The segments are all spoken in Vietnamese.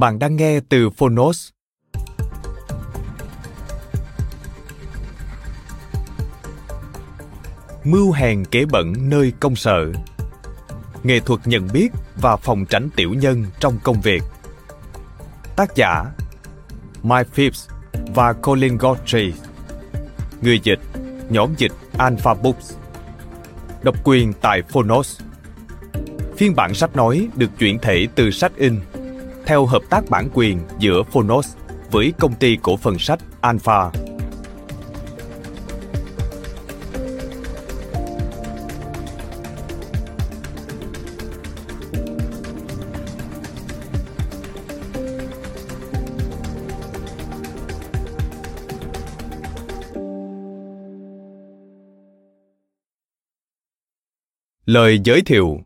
Bạn đang nghe từ Phonos. Mưu hèn kế bẩn nơi công sở. Nghệ thuật nhận biết và phòng tránh tiểu nhân trong công việc. Tác giả, Mike Phipps và Colin Godfrey Người dịch, Nhóm dịch Alpha Books. Độc quyền tại Phonos. Phiên bản sách nói được chuyển thể từ sách in theo hợp tác bản quyền giữa Phonos với công ty cổ phần sách Alpha. Lời giới thiệu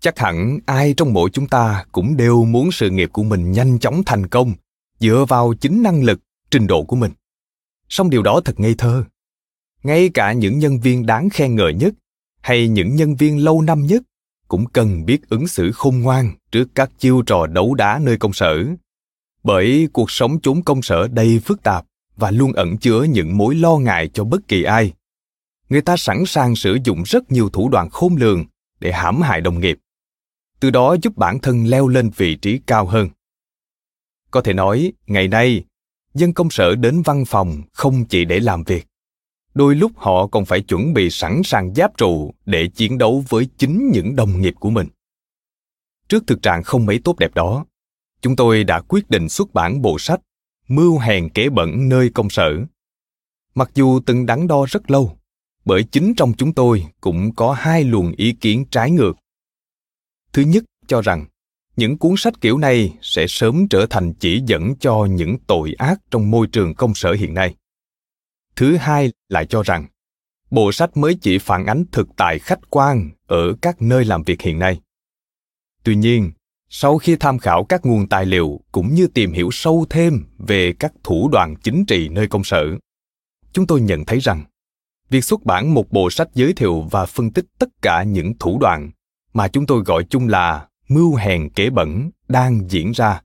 chắc hẳn ai trong mỗi chúng ta cũng đều muốn sự nghiệp của mình nhanh chóng thành công, dựa vào chính năng lực, trình độ của mình. Song điều đó thật ngây thơ. Ngay cả những nhân viên đáng khen ngợi nhất, hay những nhân viên lâu năm nhất, cũng cần biết ứng xử khôn ngoan trước các chiêu trò đấu đá nơi công sở. Bởi cuộc sống chốn công sở đầy phức tạp và luôn ẩn chứa những mối lo ngại cho bất kỳ ai. Người ta sẵn sàng sử dụng rất nhiều thủ đoạn khôn lường để hãm hại đồng nghiệp từ đó giúp bản thân leo lên vị trí cao hơn. Có thể nói, ngày nay, dân công sở đến văn phòng không chỉ để làm việc. Đôi lúc họ còn phải chuẩn bị sẵn sàng giáp trụ để chiến đấu với chính những đồng nghiệp của mình. Trước thực trạng không mấy tốt đẹp đó, chúng tôi đã quyết định xuất bản bộ sách mưu hèn kế bẩn nơi công sở. Mặc dù từng đắn đo rất lâu, bởi chính trong chúng tôi cũng có hai luồng ý kiến trái ngược thứ nhất, cho rằng những cuốn sách kiểu này sẽ sớm trở thành chỉ dẫn cho những tội ác trong môi trường công sở hiện nay. Thứ hai, lại cho rằng bộ sách mới chỉ phản ánh thực tại khách quan ở các nơi làm việc hiện nay. Tuy nhiên, sau khi tham khảo các nguồn tài liệu cũng như tìm hiểu sâu thêm về các thủ đoạn chính trị nơi công sở, chúng tôi nhận thấy rằng việc xuất bản một bộ sách giới thiệu và phân tích tất cả những thủ đoạn mà chúng tôi gọi chung là mưu hèn kế bẩn đang diễn ra,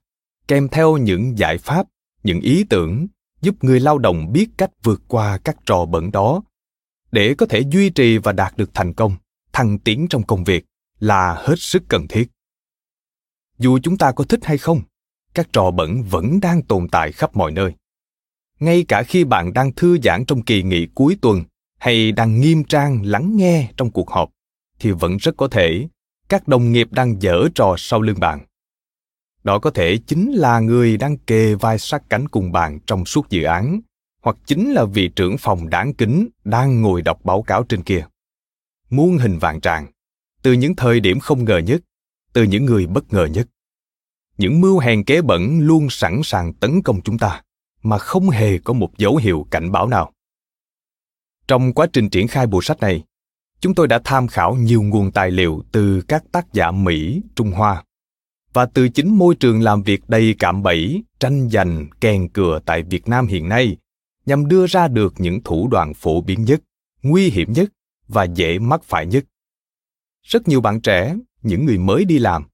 kèm theo những giải pháp, những ý tưởng giúp người lao động biết cách vượt qua các trò bẩn đó để có thể duy trì và đạt được thành công, thăng tiến trong công việc là hết sức cần thiết. Dù chúng ta có thích hay không, các trò bẩn vẫn đang tồn tại khắp mọi nơi. Ngay cả khi bạn đang thư giãn trong kỳ nghỉ cuối tuần hay đang nghiêm trang lắng nghe trong cuộc họp, thì vẫn rất có thể các đồng nghiệp đang dở trò sau lưng bạn. Đó có thể chính là người đang kề vai sát cánh cùng bạn trong suốt dự án, hoặc chính là vị trưởng phòng đáng kính đang ngồi đọc báo cáo trên kia. Muôn hình vạn trạng, từ những thời điểm không ngờ nhất, từ những người bất ngờ nhất. Những mưu hèn kế bẩn luôn sẵn sàng tấn công chúng ta, mà không hề có một dấu hiệu cảnh báo nào. Trong quá trình triển khai bộ sách này chúng tôi đã tham khảo nhiều nguồn tài liệu từ các tác giả Mỹ, Trung Hoa và từ chính môi trường làm việc đầy cạm bẫy, tranh giành, kèn cừa tại Việt Nam hiện nay nhằm đưa ra được những thủ đoạn phổ biến nhất, nguy hiểm nhất và dễ mắc phải nhất. Rất nhiều bạn trẻ, những người mới đi làm,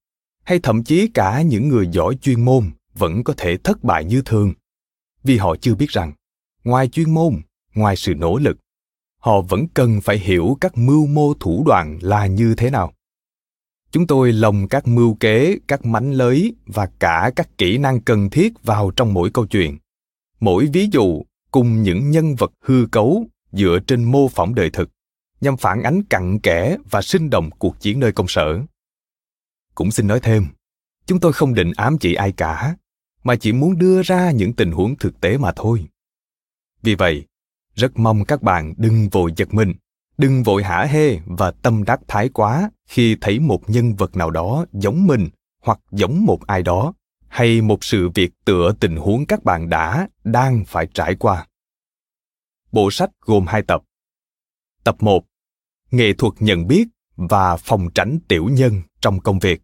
hay thậm chí cả những người giỏi chuyên môn vẫn có thể thất bại như thường vì họ chưa biết rằng ngoài chuyên môn ngoài sự nỗ lực họ vẫn cần phải hiểu các mưu mô thủ đoạn là như thế nào. Chúng tôi lồng các mưu kế, các mánh lới và cả các kỹ năng cần thiết vào trong mỗi câu chuyện. Mỗi ví dụ cùng những nhân vật hư cấu dựa trên mô phỏng đời thực, nhằm phản ánh cặn kẽ và sinh động cuộc chiến nơi công sở. Cũng xin nói thêm, chúng tôi không định ám chỉ ai cả, mà chỉ muốn đưa ra những tình huống thực tế mà thôi. Vì vậy rất mong các bạn đừng vội giật mình, đừng vội hả hê và tâm đắc thái quá khi thấy một nhân vật nào đó giống mình hoặc giống một ai đó, hay một sự việc tựa tình huống các bạn đã, đang phải trải qua. Bộ sách gồm hai tập. Tập 1 nghệ thuật nhận biết và phòng tránh tiểu nhân trong công việc.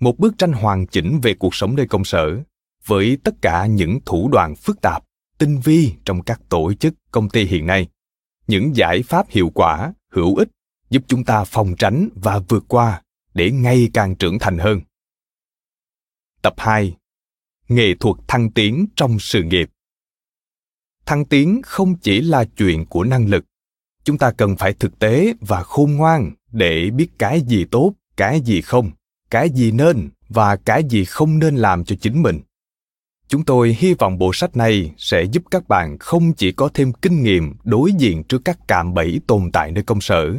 Một bức tranh hoàn chỉnh về cuộc sống nơi công sở với tất cả những thủ đoạn phức tạp tinh vi trong các tổ chức, công ty hiện nay. Những giải pháp hiệu quả, hữu ích, giúp chúng ta phòng tránh và vượt qua để ngày càng trưởng thành hơn. Tập 2 nghệ thuật thăng tiến trong sự nghiệp. Thăng tiến không chỉ là chuyện của năng lực. Chúng ta cần phải thực tế và khôn ngoan để biết cái gì tốt, cái gì không, cái gì nên và cái gì không nên làm cho chính mình chúng tôi hy vọng bộ sách này sẽ giúp các bạn không chỉ có thêm kinh nghiệm đối diện trước các cạm bẫy tồn tại nơi công sở,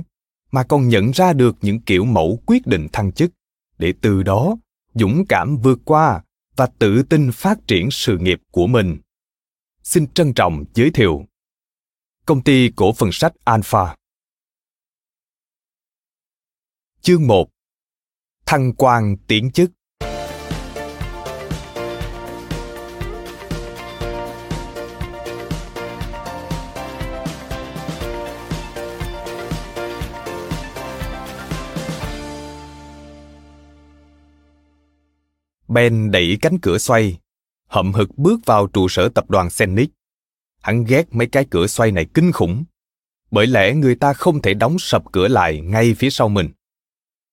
mà còn nhận ra được những kiểu mẫu quyết định thăng chức. Để từ đó, dũng cảm vượt qua và tự tin phát triển sự nghiệp của mình. Xin trân trọng giới thiệu công ty cổ phần sách Alpha. Chương 1 Thăng quan tiến chức. Ben đẩy cánh cửa xoay, hậm hực bước vào trụ sở tập đoàn Sennic. Hắn ghét mấy cái cửa xoay này kinh khủng, bởi lẽ người ta không thể đóng sập cửa lại ngay phía sau mình.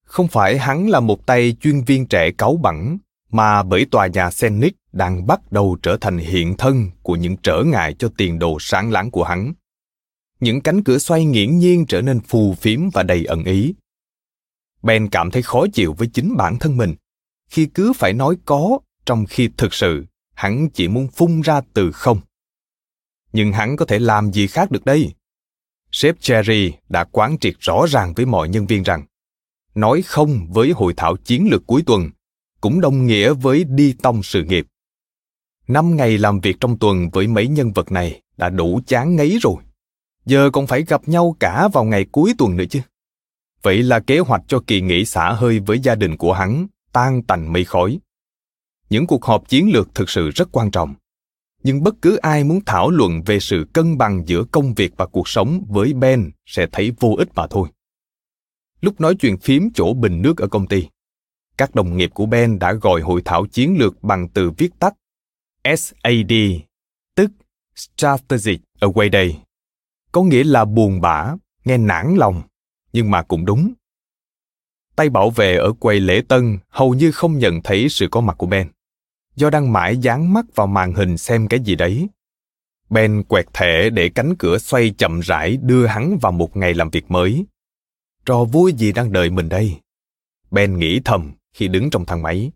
Không phải hắn là một tay chuyên viên trẻ cáu bẳn, mà bởi tòa nhà Sennic đang bắt đầu trở thành hiện thân của những trở ngại cho tiền đồ sáng láng của hắn. Những cánh cửa xoay nghiễm nhiên trở nên phù phiếm và đầy ẩn ý. Ben cảm thấy khó chịu với chính bản thân mình khi cứ phải nói có, trong khi thực sự, hắn chỉ muốn phun ra từ không. Nhưng hắn có thể làm gì khác được đây? Sếp cherry đã quán triệt rõ ràng với mọi nhân viên rằng, nói không với hội thảo chiến lược cuối tuần cũng đồng nghĩa với đi tông sự nghiệp. Năm ngày làm việc trong tuần với mấy nhân vật này đã đủ chán ngấy rồi. Giờ còn phải gặp nhau cả vào ngày cuối tuần nữa chứ. Vậy là kế hoạch cho kỳ nghỉ xả hơi với gia đình của hắn tan tành mây khói. Những cuộc họp chiến lược thực sự rất quan trọng, nhưng bất cứ ai muốn thảo luận về sự cân bằng giữa công việc và cuộc sống với Ben sẽ thấy vô ích mà thôi. Lúc nói chuyện phím chỗ bình nước ở công ty, các đồng nghiệp của Ben đã gọi hội thảo chiến lược bằng từ viết tắt SAD, tức Strategic Away Day, có nghĩa là buồn bã, nghe nản lòng, nhưng mà cũng đúng tay bảo vệ ở quầy lễ tân hầu như không nhận thấy sự có mặt của Ben, do đang mãi dán mắt vào màn hình xem cái gì đấy. Ben quẹt thẻ để cánh cửa xoay chậm rãi đưa hắn vào một ngày làm việc mới. Trò vui gì đang đợi mình đây? Ben nghĩ thầm khi đứng trong thang máy.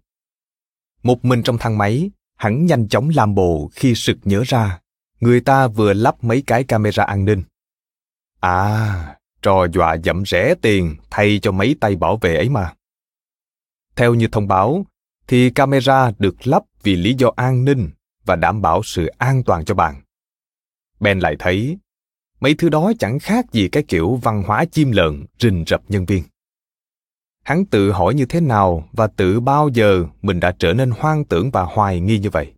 Một mình trong thang máy, hắn nhanh chóng làm bồ khi sực nhớ ra người ta vừa lắp mấy cái camera an ninh. À, trò dọa dẫm rẻ tiền thay cho mấy tay bảo vệ ấy mà. Theo như thông báo, thì camera được lắp vì lý do an ninh và đảm bảo sự an toàn cho bạn. Ben lại thấy, mấy thứ đó chẳng khác gì cái kiểu văn hóa chim lợn rình rập nhân viên. Hắn tự hỏi như thế nào và tự bao giờ mình đã trở nên hoang tưởng và hoài nghi như vậy.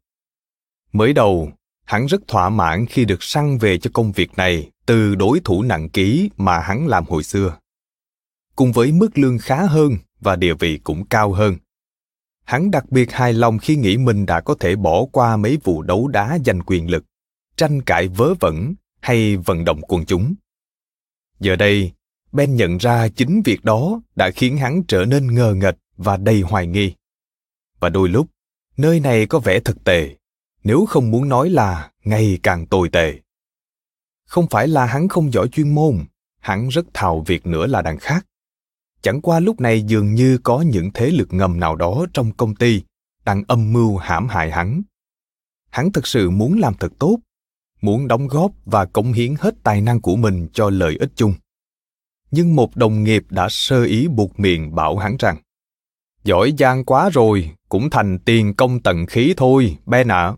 Mới đầu, hắn rất thỏa mãn khi được săn về cho công việc này từ đối thủ nặng ký mà hắn làm hồi xưa. Cùng với mức lương khá hơn và địa vị cũng cao hơn. Hắn đặc biệt hài lòng khi nghĩ mình đã có thể bỏ qua mấy vụ đấu đá giành quyền lực, tranh cãi vớ vẩn hay vận động quần chúng. Giờ đây, Ben nhận ra chính việc đó đã khiến hắn trở nên ngờ nghệch và đầy hoài nghi. Và đôi lúc, nơi này có vẻ thực tệ, nếu không muốn nói là ngày càng tồi tệ không phải là hắn không giỏi chuyên môn, hắn rất thạo việc nữa là đằng khác. Chẳng qua lúc này dường như có những thế lực ngầm nào đó trong công ty đang âm mưu hãm hại hắn. Hắn thực sự muốn làm thật tốt, muốn đóng góp và cống hiến hết tài năng của mình cho lợi ích chung. Nhưng một đồng nghiệp đã sơ ý buộc miệng bảo hắn rằng Giỏi giang quá rồi, cũng thành tiền công tận khí thôi, Ben ạ. À.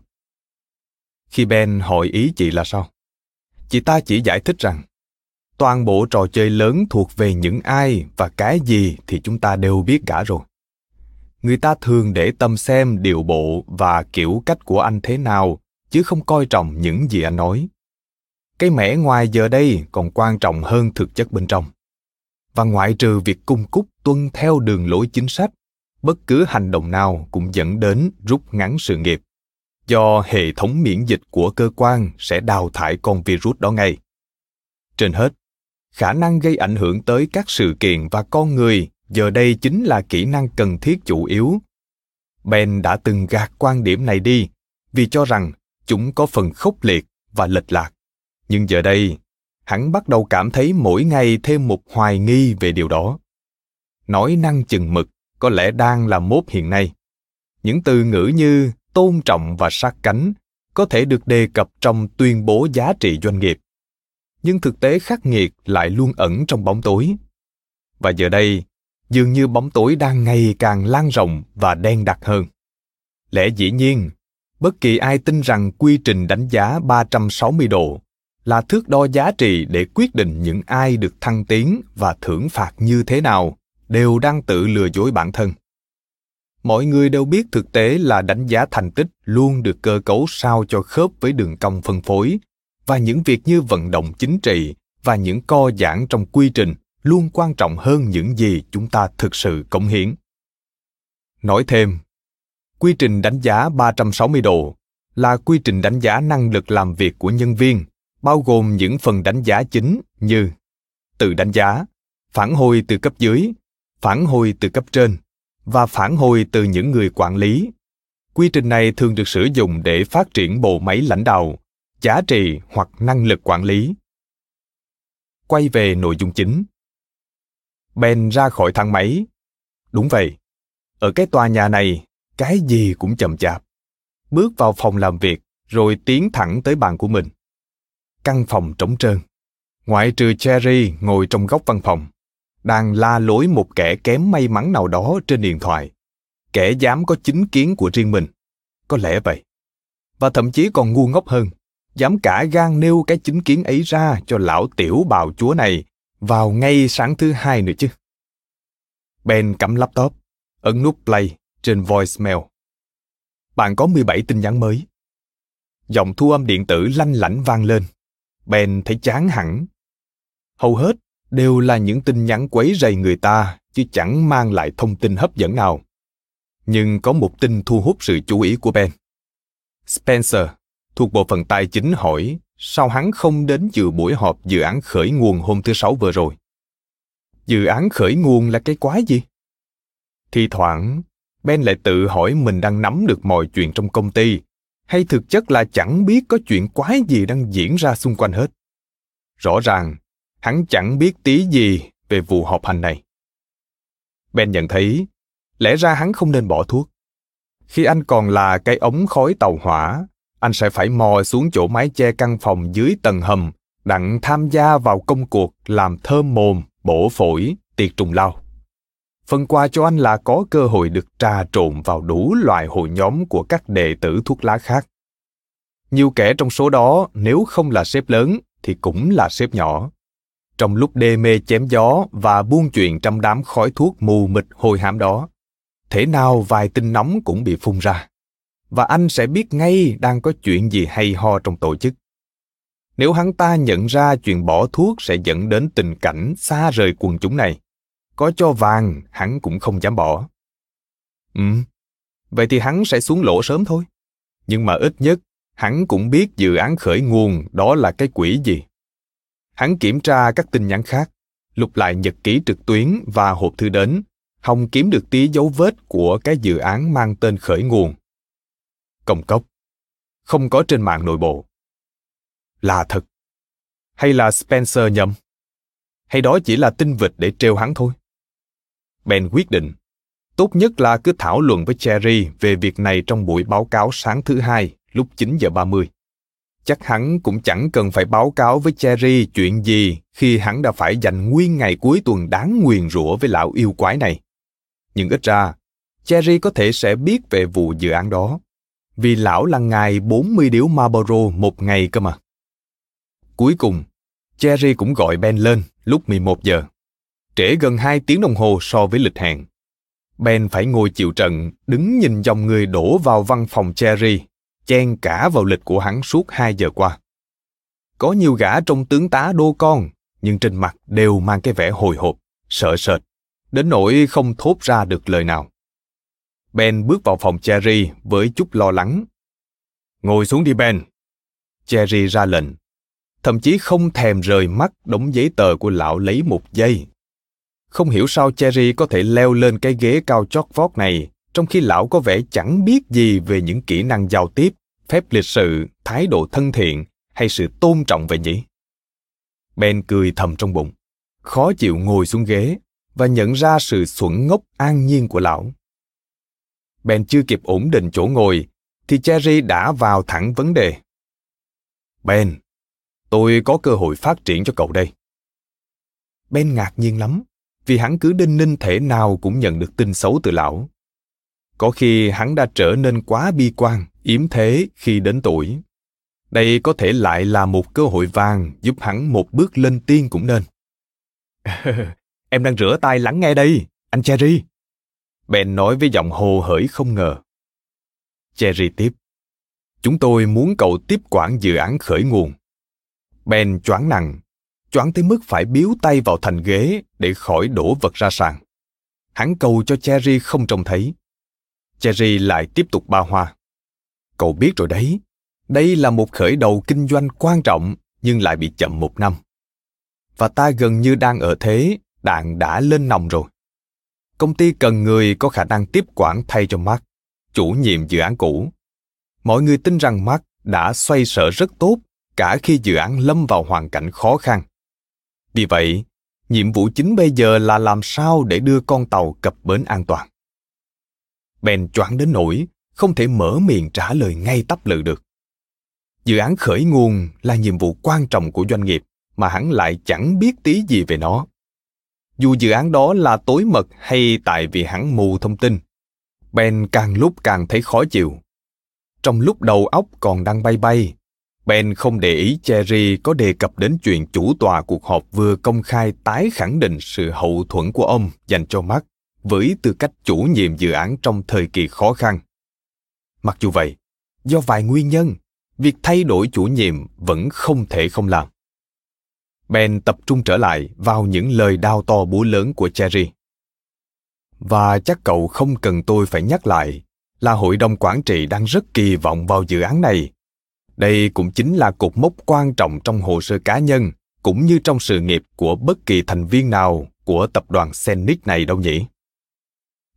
Khi Ben hỏi ý chị là sao? Chị ta chỉ giải thích rằng, toàn bộ trò chơi lớn thuộc về những ai và cái gì thì chúng ta đều biết cả rồi. Người ta thường để tâm xem điệu bộ và kiểu cách của anh thế nào, chứ không coi trọng những gì anh nói. Cái mẻ ngoài giờ đây còn quan trọng hơn thực chất bên trong. Và ngoại trừ việc cung cúc tuân theo đường lối chính sách, bất cứ hành động nào cũng dẫn đến rút ngắn sự nghiệp do hệ thống miễn dịch của cơ quan sẽ đào thải con virus đó ngay. Trên hết, khả năng gây ảnh hưởng tới các sự kiện và con người giờ đây chính là kỹ năng cần thiết chủ yếu. Ben đã từng gạt quan điểm này đi vì cho rằng chúng có phần khốc liệt và lệch lạc. Nhưng giờ đây, hắn bắt đầu cảm thấy mỗi ngày thêm một hoài nghi về điều đó. Nói năng chừng mực có lẽ đang là mốt hiện nay. Những từ ngữ như tôn trọng và sát cánh có thể được đề cập trong tuyên bố giá trị doanh nghiệp nhưng thực tế khắc nghiệt lại luôn ẩn trong bóng tối và giờ đây dường như bóng tối đang ngày càng lan rộng và đen đặc hơn. Lẽ dĩ nhiên, bất kỳ ai tin rằng quy trình đánh giá 360 độ là thước đo giá trị để quyết định những ai được thăng tiến và thưởng phạt như thế nào đều đang tự lừa dối bản thân. Mọi người đều biết thực tế là đánh giá thành tích luôn được cơ cấu sao cho khớp với đường cong phân phối và những việc như vận động chính trị và những co giãn trong quy trình luôn quan trọng hơn những gì chúng ta thực sự cống hiến. Nói thêm, quy trình đánh giá 360 độ là quy trình đánh giá năng lực làm việc của nhân viên, bao gồm những phần đánh giá chính như tự đánh giá, phản hồi từ cấp dưới, phản hồi từ cấp trên và phản hồi từ những người quản lý. Quy trình này thường được sử dụng để phát triển bộ máy lãnh đạo, giá trị hoặc năng lực quản lý. Quay về nội dung chính, Ben ra khỏi thang máy. Đúng vậy, ở cái tòa nhà này, cái gì cũng chậm chạp. Bước vào phòng làm việc, rồi tiến thẳng tới bàn của mình. Căn phòng trống trơn. Ngoại trừ Cherry ngồi trong góc văn phòng, đang la lối một kẻ kém may mắn nào đó trên điện thoại. Kẻ dám có chính kiến của riêng mình. Có lẽ vậy. Và thậm chí còn ngu ngốc hơn, dám cả gan nêu cái chính kiến ấy ra cho lão tiểu bào chúa này vào ngay sáng thứ hai nữa chứ. Ben cắm laptop, ấn nút play trên voicemail. Bạn có 17 tin nhắn mới. Giọng thu âm điện tử lanh lảnh vang lên. Ben thấy chán hẳn. Hầu hết đều là những tin nhắn quấy rầy người ta chứ chẳng mang lại thông tin hấp dẫn nào. Nhưng có một tin thu hút sự chú ý của Ben. Spencer, thuộc bộ phận tài chính hỏi sao hắn không đến dự buổi họp dự án khởi nguồn hôm thứ sáu vừa rồi. Dự án khởi nguồn là cái quái gì? Thì thoảng, Ben lại tự hỏi mình đang nắm được mọi chuyện trong công ty, hay thực chất là chẳng biết có chuyện quái gì đang diễn ra xung quanh hết. Rõ ràng, hắn chẳng biết tí gì về vụ họp hành này. Ben nhận thấy, lẽ ra hắn không nên bỏ thuốc. Khi anh còn là cái ống khói tàu hỏa, anh sẽ phải mò xuống chỗ mái che căn phòng dưới tầng hầm, đặng tham gia vào công cuộc làm thơm mồm, bổ phổi, tiệt trùng lao. Phần quà cho anh là có cơ hội được trà trộn vào đủ loại hội nhóm của các đệ tử thuốc lá khác. Nhiều kẻ trong số đó nếu không là sếp lớn thì cũng là sếp nhỏ. Trong lúc đê mê chém gió và buôn chuyện trong đám khói thuốc mù mịt hôi hám đó, thế nào vài tin nóng cũng bị phun ra và anh sẽ biết ngay đang có chuyện gì hay ho trong tổ chức. Nếu hắn ta nhận ra chuyện bỏ thuốc sẽ dẫn đến tình cảnh xa rời quần chúng này, có cho vàng hắn cũng không dám bỏ. Ừ, vậy thì hắn sẽ xuống lỗ sớm thôi. Nhưng mà ít nhất, hắn cũng biết dự án khởi nguồn đó là cái quỷ gì. Hắn kiểm tra các tin nhắn khác, lục lại nhật ký trực tuyến và hộp thư đến, không kiếm được tí dấu vết của cái dự án mang tên khởi nguồn công cốc không có trên mạng nội bộ là thật Hay là Spencer nhầm? Hay đó chỉ là tin vịt để trêu hắn thôi? Ben quyết định, tốt nhất là cứ thảo luận với Cherry về việc này trong buổi báo cáo sáng thứ hai lúc 9 giờ 30. Chắc hắn cũng chẳng cần phải báo cáo với Cherry chuyện gì khi hắn đã phải dành nguyên ngày cuối tuần đáng nguyền rủa với lão yêu quái này. Nhưng ít ra, Cherry có thể sẽ biết về vụ dự án đó, vì lão là ngài 40 điếu Marlboro một ngày cơ mà. Cuối cùng, Cherry cũng gọi Ben lên lúc 11 giờ. Trễ gần 2 tiếng đồng hồ so với lịch hẹn. Ben phải ngồi chịu trận, đứng nhìn dòng người đổ vào văn phòng Cherry, chen cả vào lịch của hắn suốt 2 giờ qua. Có nhiều gã trong tướng tá đô con, nhưng trên mặt đều mang cái vẻ hồi hộp, sợ sệt, đến nỗi không thốt ra được lời nào. Ben bước vào phòng Cherry với chút lo lắng. Ngồi xuống đi Ben. Cherry ra lệnh. Thậm chí không thèm rời mắt đống giấy tờ của lão lấy một giây. Không hiểu sao Cherry có thể leo lên cái ghế cao chót vót này trong khi lão có vẻ chẳng biết gì về những kỹ năng giao tiếp, phép lịch sự, thái độ thân thiện hay sự tôn trọng vậy nhỉ. Ben cười thầm trong bụng, khó chịu ngồi xuống ghế và nhận ra sự xuẩn ngốc an nhiên của lão. Ben chưa kịp ổn định chỗ ngồi, thì Cherry đã vào thẳng vấn đề. Ben, tôi có cơ hội phát triển cho cậu đây. Ben ngạc nhiên lắm, vì hắn cứ đinh ninh thể nào cũng nhận được tin xấu từ lão. Có khi hắn đã trở nên quá bi quan, yếm thế khi đến tuổi. Đây có thể lại là một cơ hội vàng giúp hắn một bước lên tiên cũng nên. em đang rửa tay lắng nghe đây, anh Cherry. Ben nói với giọng hồ hởi không ngờ. Cherry tiếp. Chúng tôi muốn cậu tiếp quản dự án khởi nguồn. Ben choáng nặng, choáng tới mức phải biếu tay vào thành ghế để khỏi đổ vật ra sàn. Hắn cầu cho Cherry không trông thấy. Cherry lại tiếp tục ba hoa. Cậu biết rồi đấy, đây là một khởi đầu kinh doanh quan trọng nhưng lại bị chậm một năm. Và ta gần như đang ở thế, đạn đã lên nòng rồi. Công ty cần người có khả năng tiếp quản thay cho Mark, chủ nhiệm dự án cũ. Mọi người tin rằng Mark đã xoay sở rất tốt cả khi dự án lâm vào hoàn cảnh khó khăn. Vì vậy, nhiệm vụ chính bây giờ là làm sao để đưa con tàu cập bến an toàn. Ben choáng đến nỗi không thể mở miệng trả lời ngay tắp lự được. Dự án khởi nguồn là nhiệm vụ quan trọng của doanh nghiệp mà hắn lại chẳng biết tí gì về nó. Dù dự án đó là tối mật hay tại vì hắn mù thông tin, Ben càng lúc càng thấy khó chịu. Trong lúc đầu óc còn đang bay bay, Ben không để ý Cherry có đề cập đến chuyện chủ tòa cuộc họp vừa công khai tái khẳng định sự hậu thuẫn của ông dành cho Mark với tư cách chủ nhiệm dự án trong thời kỳ khó khăn. Mặc dù vậy, do vài nguyên nhân, việc thay đổi chủ nhiệm vẫn không thể không làm. Ben tập trung trở lại vào những lời đau to búa lớn của Cherry. Và chắc cậu không cần tôi phải nhắc lại là hội đồng quản trị đang rất kỳ vọng vào dự án này. Đây cũng chính là cột mốc quan trọng trong hồ sơ cá nhân cũng như trong sự nghiệp của bất kỳ thành viên nào của tập đoàn Senic này đâu nhỉ?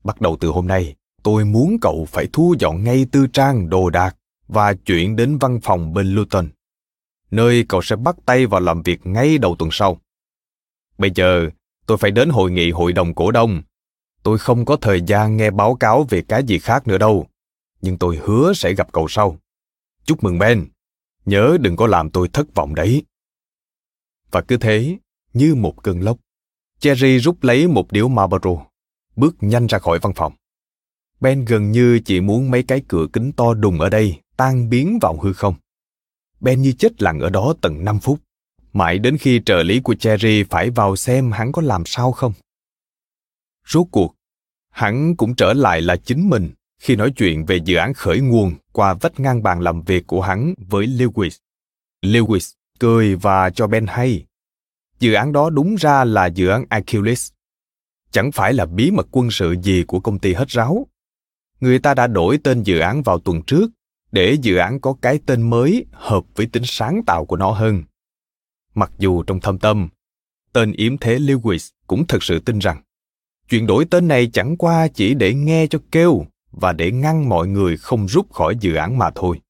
Bắt đầu từ hôm nay, tôi muốn cậu phải thu dọn ngay tư trang đồ đạc và chuyển đến văn phòng bên Luton, nơi cậu sẽ bắt tay vào làm việc ngay đầu tuần sau. Bây giờ, tôi phải đến hội nghị hội đồng cổ đông. Tôi không có thời gian nghe báo cáo về cái gì khác nữa đâu, nhưng tôi hứa sẽ gặp cậu sau. Chúc mừng Ben, nhớ đừng có làm tôi thất vọng đấy. Và cứ thế, như một cơn lốc, Cherry rút lấy một điếu Marlboro bước nhanh ra khỏi văn phòng. Ben gần như chỉ muốn mấy cái cửa kính to đùng ở đây tan biến vào hư không. Ben như chết lặng ở đó tận 5 phút, mãi đến khi trợ lý của Cherry phải vào xem hắn có làm sao không. Rốt cuộc, hắn cũng trở lại là chính mình khi nói chuyện về dự án khởi nguồn qua vách ngang bàn làm việc của hắn với Lewis. Lewis cười và cho Ben hay. Dự án đó đúng ra là dự án Achilles chẳng phải là bí mật quân sự gì của công ty hết ráo. Người ta đã đổi tên dự án vào tuần trước để dự án có cái tên mới hợp với tính sáng tạo của nó hơn. Mặc dù trong thâm tâm, tên yếm thế Lewis cũng thật sự tin rằng chuyển đổi tên này chẳng qua chỉ để nghe cho kêu và để ngăn mọi người không rút khỏi dự án mà thôi.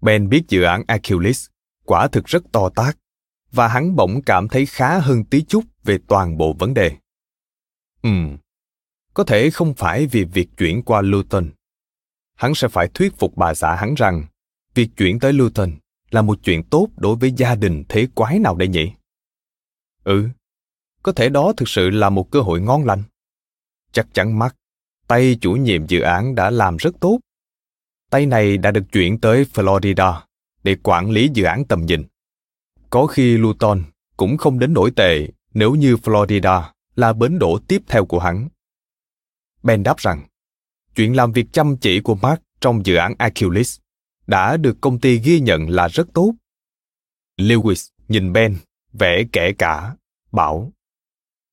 Ben biết dự án Achilles quả thực rất to tác, và hắn bỗng cảm thấy khá hơn tí chút về toàn bộ vấn đề. Ừm, có thể không phải vì việc chuyển qua Luton. Hắn sẽ phải thuyết phục bà xã hắn rằng việc chuyển tới Luton là một chuyện tốt đối với gia đình thế quái nào đây nhỉ? Ừ, có thể đó thực sự là một cơ hội ngon lành. Chắc chắn mắt, tay chủ nhiệm dự án đã làm rất tốt. Tay này đã được chuyển tới Florida để quản lý dự án tầm nhìn. Có khi Luton cũng không đến nổi tệ nếu như Florida là bến đổ tiếp theo của hắn. Ben đáp rằng, chuyện làm việc chăm chỉ của Mark trong dự án Achilles đã được công ty ghi nhận là rất tốt. Lewis nhìn Ben, vẽ kẻ cả, bảo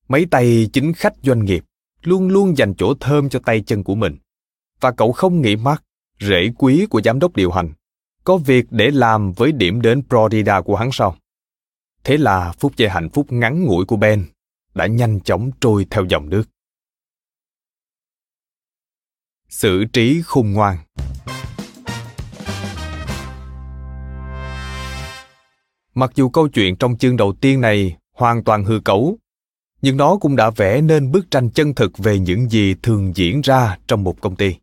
Mấy tay chính khách doanh nghiệp luôn luôn dành chỗ thơm cho tay chân của mình. Và cậu không nghĩ Mark, rễ quý của giám đốc điều hành, có việc để làm với điểm đến Florida của hắn sau. Thế là phút giây hạnh phúc ngắn ngủi của Ben đã nhanh chóng trôi theo dòng nước. Xử trí khôn ngoan Mặc dù câu chuyện trong chương đầu tiên này hoàn toàn hư cấu, nhưng nó cũng đã vẽ nên bức tranh chân thực về những gì thường diễn ra trong một công ty,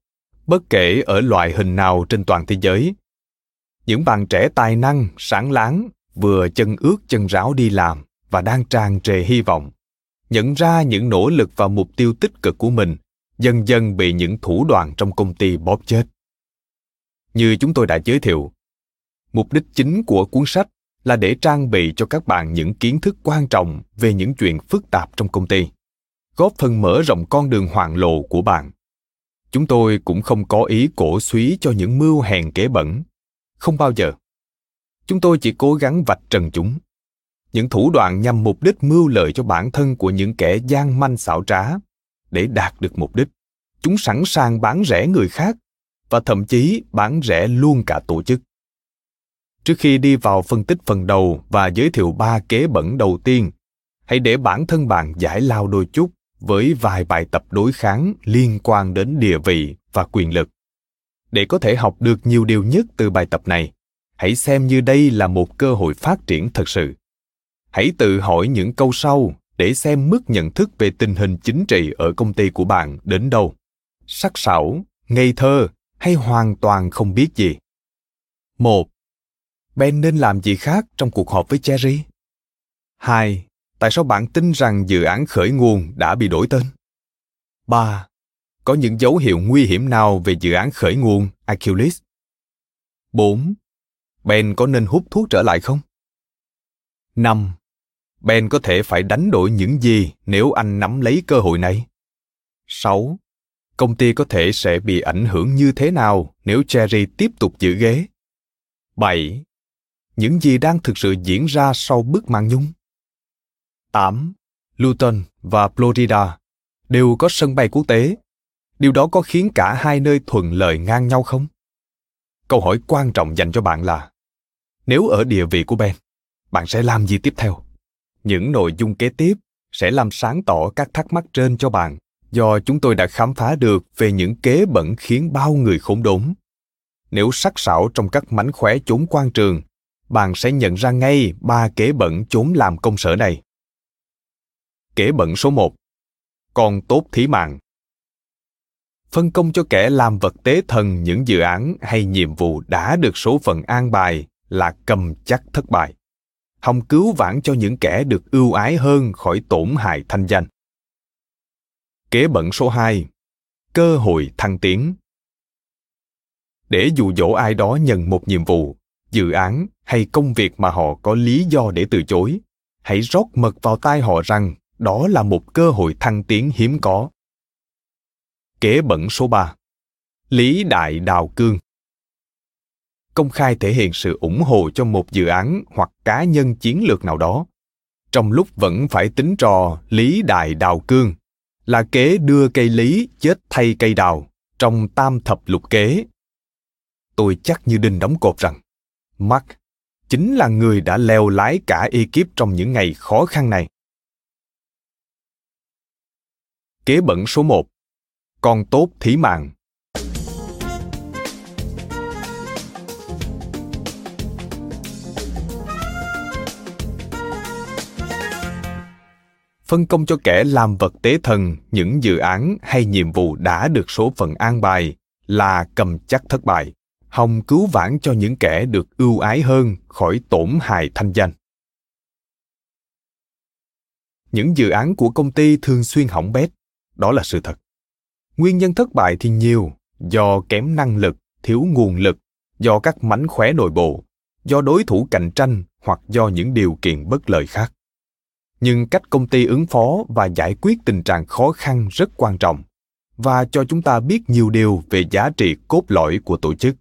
bất kể ở loại hình nào trên toàn thế giới. Những bạn trẻ tài năng, sáng láng, vừa chân ướt chân ráo đi làm và đang tràn trề hy vọng, nhận ra những nỗ lực và mục tiêu tích cực của mình dần dần bị những thủ đoạn trong công ty bóp chết. Như chúng tôi đã giới thiệu, mục đích chính của cuốn sách là để trang bị cho các bạn những kiến thức quan trọng về những chuyện phức tạp trong công ty góp phần mở rộng con đường hoàng lộ của bạn. Chúng tôi cũng không có ý cổ suý cho những mưu hèn kế bẩn. Không bao giờ. Chúng tôi chỉ cố gắng vạch trần chúng những thủ đoạn nhằm mục đích mưu lợi cho bản thân của những kẻ gian manh xảo trá để đạt được mục đích chúng sẵn sàng bán rẻ người khác và thậm chí bán rẻ luôn cả tổ chức Trước khi đi vào phân tích phần đầu và giới thiệu ba kế bẩn đầu tiên, hãy để bản thân bạn giải lao đôi chút với vài bài tập đối kháng liên quan đến địa vị và quyền lực. Để có thể học được nhiều điều nhất từ bài tập này, hãy xem như đây là một cơ hội phát triển thật sự. Hãy tự hỏi những câu sau để xem mức nhận thức về tình hình chính trị ở công ty của bạn đến đâu. Sắc sảo, ngây thơ hay hoàn toàn không biết gì. Một, Ben nên làm gì khác trong cuộc họp với Cherry? Hai, tại sao bạn tin rằng dự án khởi nguồn đã bị đổi tên? Ba, có những dấu hiệu nguy hiểm nào về dự án khởi nguồn Achilles? Bốn, Ben có nên hút thuốc trở lại không? Năm, Ben có thể phải đánh đổi những gì nếu anh nắm lấy cơ hội này? Sáu, Công ty có thể sẽ bị ảnh hưởng như thế nào nếu Cherry tiếp tục giữ ghế? Bảy những gì đang thực sự diễn ra sau bức màn nhung. 8. Luton và Florida đều có sân bay quốc tế. Điều đó có khiến cả hai nơi thuận lợi ngang nhau không? Câu hỏi quan trọng dành cho bạn là nếu ở địa vị của Ben, bạn sẽ làm gì tiếp theo? Những nội dung kế tiếp sẽ làm sáng tỏ các thắc mắc trên cho bạn, do chúng tôi đã khám phá được về những kế bẩn khiến bao người khốn đốn. Nếu sắc sảo trong các mánh khóe chốn quan trường, bạn sẽ nhận ra ngay ba kế bẩn chốn làm công sở này. Kế bẩn số 1. Con tốt thí mạng. Phân công cho kẻ làm vật tế thần những dự án hay nhiệm vụ đã được số phận an bài là cầm chắc thất bại. Hòng cứu vãn cho những kẻ được ưu ái hơn khỏi tổn hại thanh danh. Kế bận số 2. Cơ hội thăng tiến. Để dụ dỗ ai đó nhận một nhiệm vụ, dự án hay công việc mà họ có lý do để từ chối hãy rót mật vào tai họ rằng đó là một cơ hội thăng tiến hiếm có kế bẩn số 3 lý đại đào cương công khai thể hiện sự ủng hộ cho một dự án hoặc cá nhân chiến lược nào đó. Trong lúc vẫn phải tính trò lý đại đào cương, là kế đưa cây lý chết thay cây đào trong tam thập lục kế. Tôi chắc như đinh đóng cột rằng, Mark chính là người đã leo lái cả ekip trong những ngày khó khăn này. Kế bẩn số 1 Con tốt thí mạng. Phân công cho kẻ làm vật tế thần những dự án hay nhiệm vụ đã được số phận an bài là cầm chắc thất bại, hòng cứu vãn cho những kẻ được ưu ái hơn khỏi tổn hại thanh danh. Những dự án của công ty thường xuyên hỏng bét, đó là sự thật. Nguyên nhân thất bại thì nhiều, do kém năng lực, thiếu nguồn lực, do các mánh khóe nội bộ, do đối thủ cạnh tranh hoặc do những điều kiện bất lợi khác nhưng cách công ty ứng phó và giải quyết tình trạng khó khăn rất quan trọng và cho chúng ta biết nhiều điều về giá trị cốt lõi của tổ chức.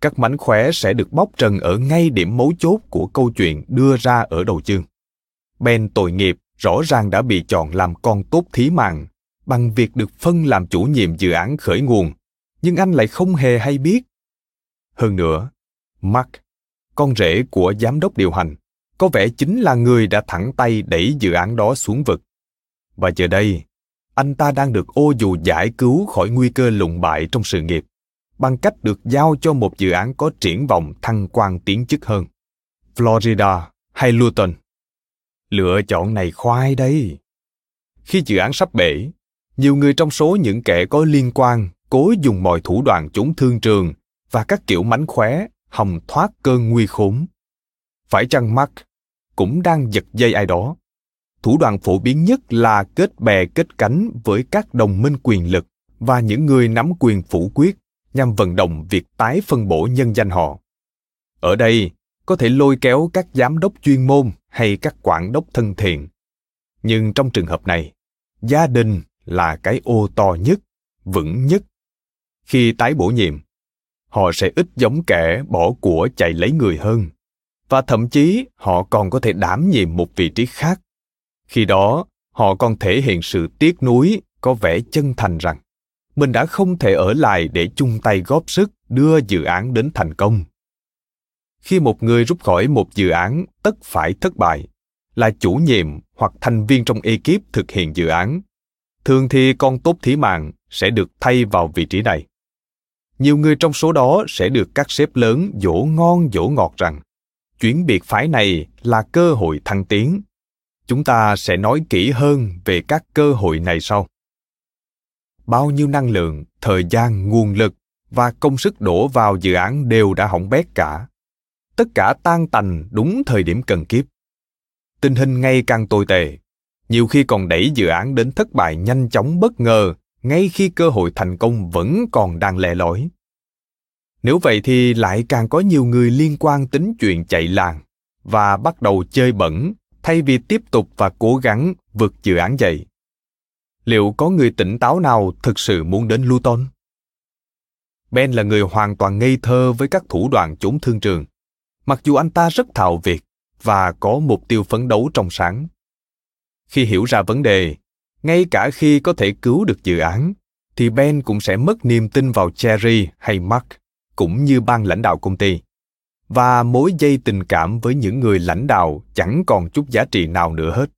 Các mánh khóe sẽ được bóc trần ở ngay điểm mấu chốt của câu chuyện đưa ra ở đầu chương. Ben tội nghiệp rõ ràng đã bị chọn làm con tốt thí mạng bằng việc được phân làm chủ nhiệm dự án khởi nguồn, nhưng anh lại không hề hay biết. Hơn nữa, mark, con rể của giám đốc điều hành có vẻ chính là người đã thẳng tay đẩy dự án đó xuống vực. Và giờ đây, anh ta đang được ô dù giải cứu khỏi nguy cơ lụng bại trong sự nghiệp, bằng cách được giao cho một dự án có triển vọng thăng quan tiến chức hơn. Florida hay luton? Lựa chọn này khoai đấy. Khi dự án sắp bể, nhiều người trong số những kẻ có liên quan cố dùng mọi thủ đoạn chống thương trường và các kiểu mánh khóe, hòng thoát cơn nguy khốn phải chăng mark cũng đang giật dây ai đó? Thủ đoạn phổ biến nhất là kết bè, kết cánh với các đồng minh quyền lực và những người nắm quyền phủ quyết nhằm vận động việc tái phân bổ nhân danh họ. Ở đây, có thể lôi kéo các giám đốc chuyên môn hay các quản đốc thân thiện. Nhưng trong trường hợp này, gia đình là cái ô to nhất, vững nhất. Khi tái bổ nhiệm, họ sẽ ít giống kẻ bỏ của chạy lấy người hơn và thậm chí, họ còn có thể đảm nhiệm một vị trí khác. Khi đó, họ còn thể hiện sự tiếc nuối, có vẻ chân thành rằng, mình đã không thể ở lại để chung tay góp sức đưa dự án đến thành công. Khi một người rút khỏi một dự án tất phải thất bại, là chủ nhiệm hoặc thành viên trong ekip thực hiện dự án, thường thì con tốt thí mạng sẽ được thay vào vị trí này. Nhiều người trong số đó sẽ được các sếp lớn dỗ ngon dỗ ngọt rằng chuyến biệt phái này là cơ hội thăng tiến. Chúng ta sẽ nói kỹ hơn về các cơ hội này sau. Bao nhiêu năng lượng, thời gian, nguồn lực và công sức đổ vào dự án đều đã hỏng bét cả. Tất cả tan tành đúng thời điểm cần kiếp. Tình hình ngày càng tồi tệ. Nhiều khi còn đẩy dự án đến thất bại nhanh chóng bất ngờ, ngay khi cơ hội thành công vẫn còn đang lẻ loi nếu vậy thì lại càng có nhiều người liên quan tính chuyện chạy làng và bắt đầu chơi bẩn thay vì tiếp tục và cố gắng vượt dự án dậy. Liệu có người tỉnh táo nào thực sự muốn đến Luton? Ben là người hoàn toàn ngây thơ với các thủ đoạn trốn thương trường, mặc dù anh ta rất thạo việc và có mục tiêu phấn đấu trong sáng. Khi hiểu ra vấn đề, ngay cả khi có thể cứu được dự án, thì Ben cũng sẽ mất niềm tin vào Cherry hay Mark cũng như ban lãnh đạo công ty. Và mối dây tình cảm với những người lãnh đạo chẳng còn chút giá trị nào nữa hết.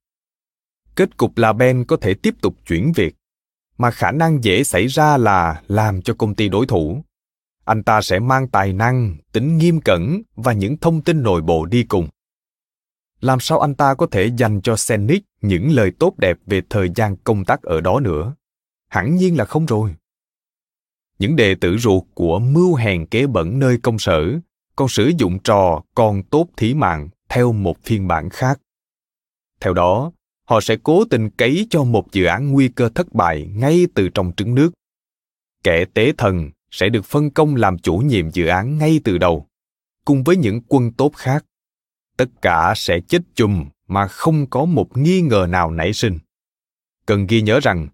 Kết cục là ben có thể tiếp tục chuyển việc, mà khả năng dễ xảy ra là làm cho công ty đối thủ. Anh ta sẽ mang tài năng, tính nghiêm cẩn và những thông tin nội bộ đi cùng. Làm sao anh ta có thể dành cho Sennick những lời tốt đẹp về thời gian công tác ở đó nữa? Hẳn nhiên là không rồi những đệ tử ruột của mưu hèn kế bẩn nơi công sở còn sử dụng trò con tốt thí mạng theo một phiên bản khác. Theo đó, họ sẽ cố tình cấy cho một dự án nguy cơ thất bại ngay từ trong trứng nước. Kẻ tế thần sẽ được phân công làm chủ nhiệm dự án ngay từ đầu, cùng với những quân tốt khác. Tất cả sẽ chết chùm mà không có một nghi ngờ nào nảy sinh. Cần ghi nhớ rằng,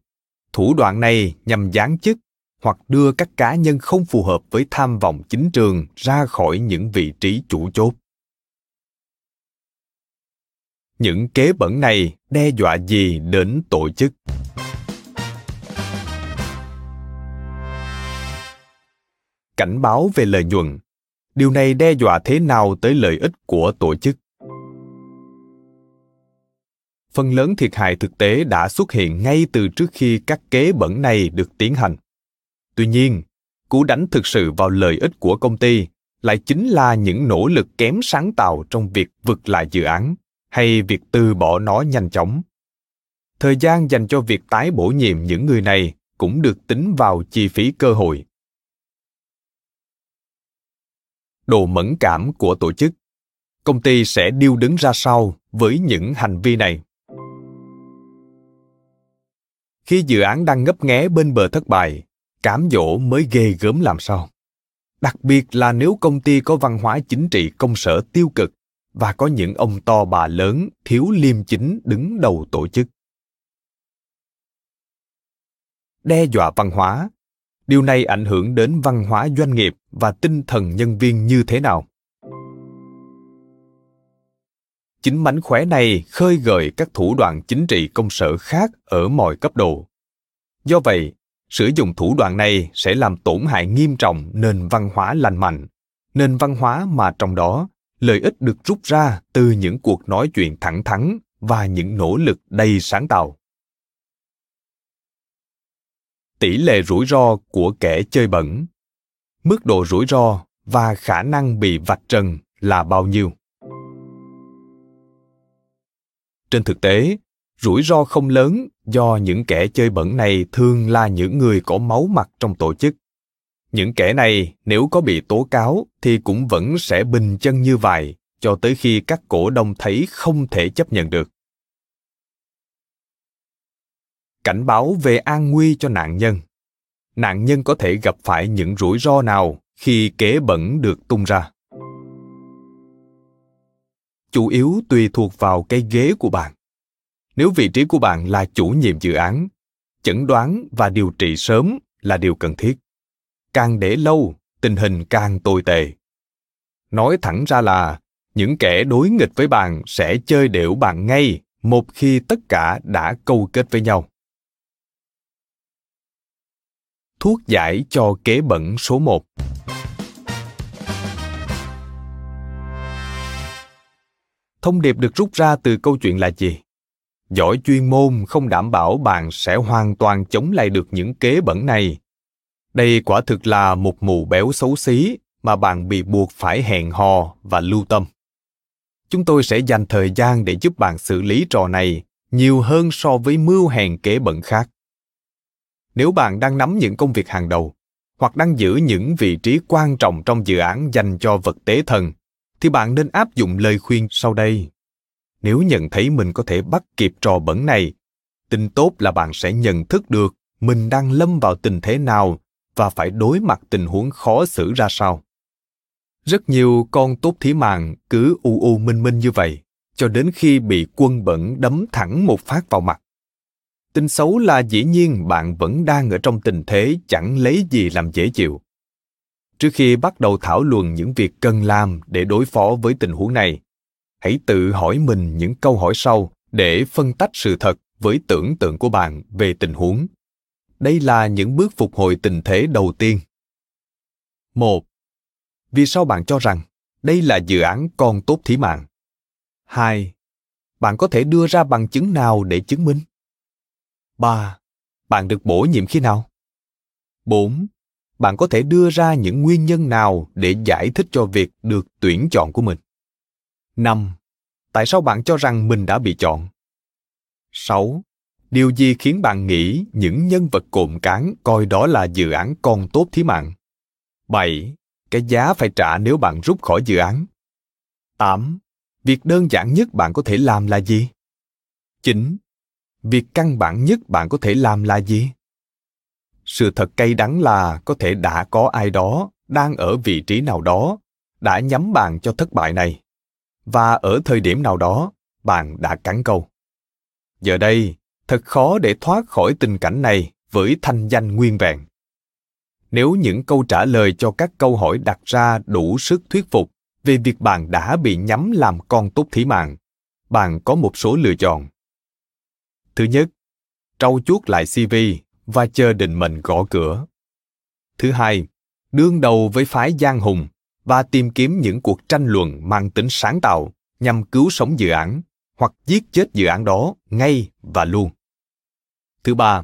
thủ đoạn này nhằm giáng chức hoặc đưa các cá nhân không phù hợp với tham vọng chính trường ra khỏi những vị trí chủ chốt. Những kế bẩn này đe dọa gì đến tổ chức? Cảnh báo về lợi nhuận. Điều này đe dọa thế nào tới lợi ích của tổ chức? Phần lớn thiệt hại thực tế đã xuất hiện ngay từ trước khi các kế bẩn này được tiến hành. Tuy nhiên, cú đánh thực sự vào lợi ích của công ty lại chính là những nỗ lực kém sáng tạo trong việc vực lại dự án hay việc từ bỏ nó nhanh chóng. Thời gian dành cho việc tái bổ nhiệm những người này cũng được tính vào chi phí cơ hội. Độ mẫn cảm của tổ chức. Công ty sẽ điêu đứng ra sau với những hành vi này. Khi dự án đang ngấp nghé bên bờ thất bại cám dỗ mới ghê gớm làm sao? Đặc biệt là nếu công ty có văn hóa chính trị, công sở tiêu cực và có những ông to bà lớn, thiếu liêm chính đứng đầu tổ chức. Đe dọa văn hóa. Điều này ảnh hưởng đến văn hóa doanh nghiệp và tinh thần nhân viên như thế nào? Chính mánh khóe này khơi gợi các thủ đoạn chính trị công sở khác ở mọi cấp độ. Do vậy sử dụng thủ đoạn này sẽ làm tổn hại nghiêm trọng nền văn hóa lành mạnh. Nền văn hóa mà trong đó, lợi ích được rút ra từ những cuộc nói chuyện thẳng thắn và những nỗ lực đầy sáng tạo. Tỷ lệ rủi ro của kẻ chơi bẩn. Mức độ rủi ro và khả năng bị vạch trần là bao nhiêu? Trên thực tế rủi ro không lớn, do những kẻ chơi bẩn này thường là những người có máu mặt trong tổ chức. Những kẻ này, nếu có bị tố cáo, thì cũng vẫn sẽ bình chân như vậy cho tới khi các cổ đông thấy không thể chấp nhận được. Cảnh báo về an nguy cho nạn nhân. Nạn nhân có thể gặp phải những rủi ro nào khi kế bẩn được tung ra? Chủ yếu tùy thuộc vào cái ghế của bạn nếu vị trí của bạn là chủ nhiệm dự án, chẩn đoán và điều trị sớm là điều cần thiết càng để lâu, tình hình càng tồi tệ nói thẳng ra là, những kẻ đối nghịch với bạn sẽ chơi đểu bạn ngay một khi tất cả đã câu kết với nhau thuốc giải cho kế bẩn số 1. Thông điệp được rút ra từ câu chuyện là gì? Giỏi chuyên môn không đảm bảo bạn sẽ hoàn toàn chống lại được những kế bẩn này. Đây quả thực là một mù béo xấu xí mà bạn bị buộc phải hẹn hò và lưu tâm. Chúng tôi sẽ dành thời gian để giúp bạn xử lý trò này nhiều hơn so với mưu hèn kế bẩn khác nếu bạn đang nắm những công việc hàng đầu hoặc đang giữ những vị trí quan trọng trong dự án dành cho vật tế thần, thì bạn nên áp dụng lời khuyên sau đây nếu nhận thấy mình có thể bắt kịp trò bẩn này, tin tốt là bạn sẽ nhận thức được mình đang lâm vào tình thế nào và phải đối mặt tình huống khó xử ra sao. Rất nhiều con tốt thí mạng cứ u u minh minh như vậy, cho đến khi bị quân bẩn đấm thẳng một phát vào mặt. Tin xấu là dĩ nhiên bạn vẫn đang ở trong tình thế chẳng lấy gì làm dễ chịu. Trước khi bắt đầu thảo luận những việc cần làm để đối phó với tình huống này hãy tự hỏi mình những câu hỏi sau để phân tách sự thật với tưởng tượng của bạn về tình huống đây là những bước phục hồi tình thế đầu tiên một, vì sao bạn cho rằng đây là dự án con tốt thí mạng hai, bạn có thể đưa ra bằng chứng nào để chứng minh 3. Bạn được bổ nhiệm khi nào? 4. Bạn có thể đưa ra những nguyên nhân nào để giải thích cho việc được tuyển chọn của mình? 5. Tại sao bạn cho rằng mình đã bị chọn? 6. Điều gì khiến bạn nghĩ những nhân vật cộm cán coi đó là dự án con tốt thí mạng? 7. Cái giá phải trả nếu bạn rút khỏi dự án. 8. Việc đơn giản nhất bạn có thể làm là gì? 9 việc căn bản nhất bạn có thể làm là gì sự thật cay đắng là có thể đã có ai đó đang ở vị trí nào đó đã nhắm bạn cho thất bại này và ở thời điểm nào đó bạn đã cắn câu. Giờ đây thật khó để thoát khỏi tình cảnh này với thanh danh nguyên vẹn. Nếu những câu trả lời cho các câu hỏi đặt ra đủ sức thuyết phục về việc bạn đã bị nhắm làm con tốt thí mạng bạn có một số lựa chọn. Thứ nhất, trau chuốt lại CV và chờ định mệnh gõ cửa. Thứ hai, đương đầu với phái giang hùng và tìm kiếm những cuộc tranh luận mang tính sáng tạo nhằm cứu sống dự án hoặc giết chết dự án đó ngay và luôn. Thứ ba,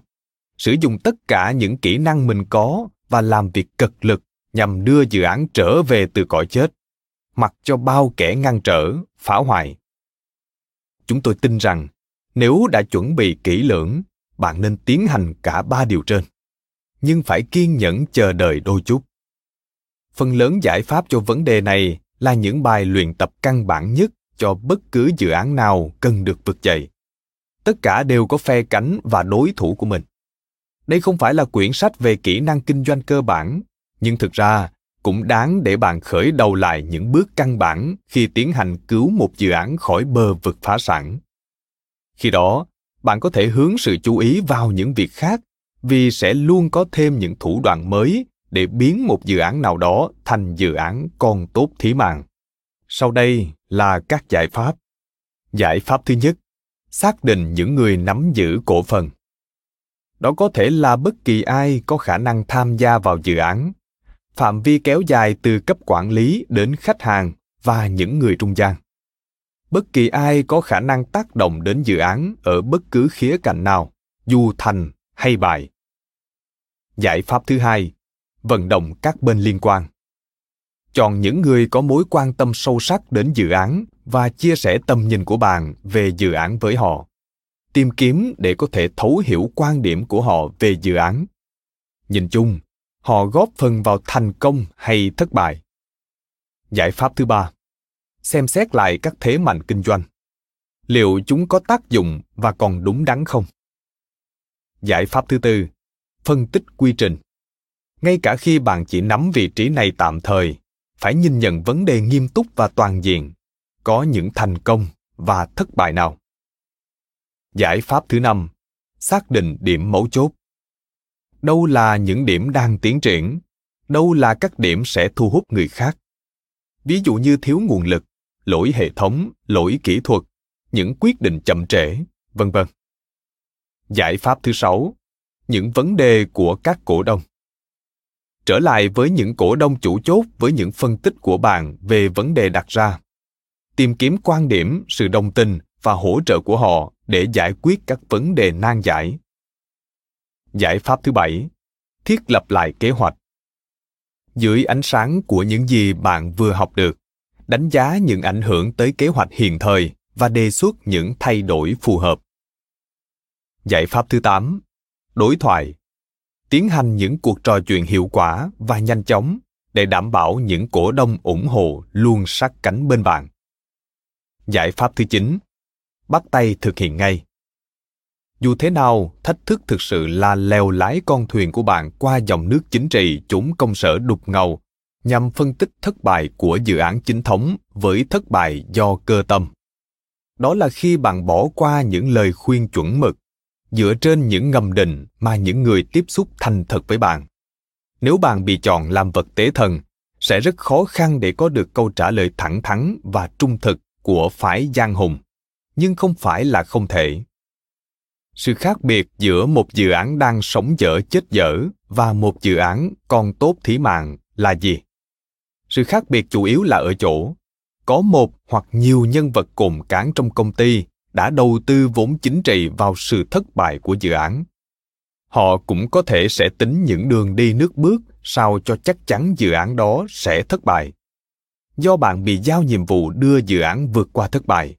sử dụng tất cả những kỹ năng mình có và làm việc cực lực nhằm đưa dự án trở về từ cõi chết, mặc cho bao kẻ ngăn trở, phá hoại. Chúng tôi tin rằng nếu đã chuẩn bị kỹ lưỡng bạn nên tiến hành cả ba điều trên nhưng phải kiên nhẫn chờ đợi đôi chút phần lớn giải pháp cho vấn đề này là những bài luyện tập căn bản nhất cho bất cứ dự án nào cần được vực dậy. Tất cả đều có phe cánh và đối thủ của mình. Đây không phải là quyển sách về kỹ năng kinh doanh cơ bản, nhưng thực ra cũng đáng để bạn khởi đầu lại những bước căn bản khi tiến hành cứu một dự án khỏi bờ vực phá sản. Khi đó, bạn có thể hướng sự chú ý vào những việc khác vì sẽ luôn có thêm những thủ đoạn mới để biến một dự án nào đó thành dự án con tốt thí mạng. Sau đây là các giải pháp. Giải pháp thứ nhất, xác định những người nắm giữ cổ phần. Đó có thể là bất kỳ ai có khả năng tham gia vào dự án. Phạm vi kéo dài từ cấp quản lý đến khách hàng và những người trung gian. Bất kỳ ai có khả năng tác động đến dự án ở bất cứ khía cạnh nào, dù thành hay bại. Giải pháp thứ hai vận động các bên liên quan. Chọn những người có mối quan tâm sâu sắc đến dự án và chia sẻ tầm nhìn của bạn về dự án với họ. Tìm kiếm để có thể thấu hiểu quan điểm của họ về dự án. Nhìn chung, họ góp phần vào thành công hay thất bại. Giải pháp thứ ba, xem xét lại các thế mạnh kinh doanh. Liệu chúng có tác dụng và còn đúng đắn không? Giải pháp thứ tư, phân tích quy trình ngay cả khi bạn chỉ nắm vị trí này tạm thời, phải nhìn nhận vấn đề nghiêm túc và toàn diện. Có những thành công và thất bại nào? Giải pháp thứ năm, xác định điểm mấu chốt. Đâu là những điểm đang tiến triển, đâu là các điểm sẽ thu hút người khác. Ví dụ như thiếu nguồn lực, lỗi hệ thống, lỗi kỹ thuật, những quyết định chậm trễ, vân vân. Giải pháp thứ sáu, những vấn đề của các cổ đông trở lại với những cổ đông chủ chốt với những phân tích của bạn về vấn đề đặt ra. Tìm kiếm quan điểm, sự đồng tình và hỗ trợ của họ để giải quyết các vấn đề nan giải. Giải pháp thứ bảy, thiết lập lại kế hoạch. Dưới ánh sáng của những gì bạn vừa học được, đánh giá những ảnh hưởng tới kế hoạch hiện thời và đề xuất những thay đổi phù hợp. Giải pháp thứ tám, đối thoại tiến hành những cuộc trò chuyện hiệu quả và nhanh chóng để đảm bảo những cổ đông ủng hộ luôn sát cánh bên bạn. Giải pháp thứ 9. Bắt tay thực hiện ngay. Dù thế nào, thách thức thực sự là leo lái con thuyền của bạn qua dòng nước chính trị chúng công sở đục ngầu nhằm phân tích thất bại của dự án chính thống với thất bại do cơ tâm. Đó là khi bạn bỏ qua những lời khuyên chuẩn mực dựa trên những ngầm định mà những người tiếp xúc thành thật với bạn. Nếu bạn bị chọn làm vật tế thần, sẽ rất khó khăn để có được câu trả lời thẳng thắn và trung thực của phái giang hùng. Nhưng không phải là không thể. Sự khác biệt giữa một dự án đang sống dở chết dở và một dự án còn tốt thí mạng là gì? Sự khác biệt chủ yếu là ở chỗ, có một hoặc nhiều nhân vật cồn cán trong công ty đã đầu tư vốn chính trị vào sự thất bại của dự án. Họ cũng có thể sẽ tính những đường đi nước bước sao cho chắc chắn dự án đó sẽ thất bại. Do bạn bị giao nhiệm vụ đưa dự án vượt qua thất bại,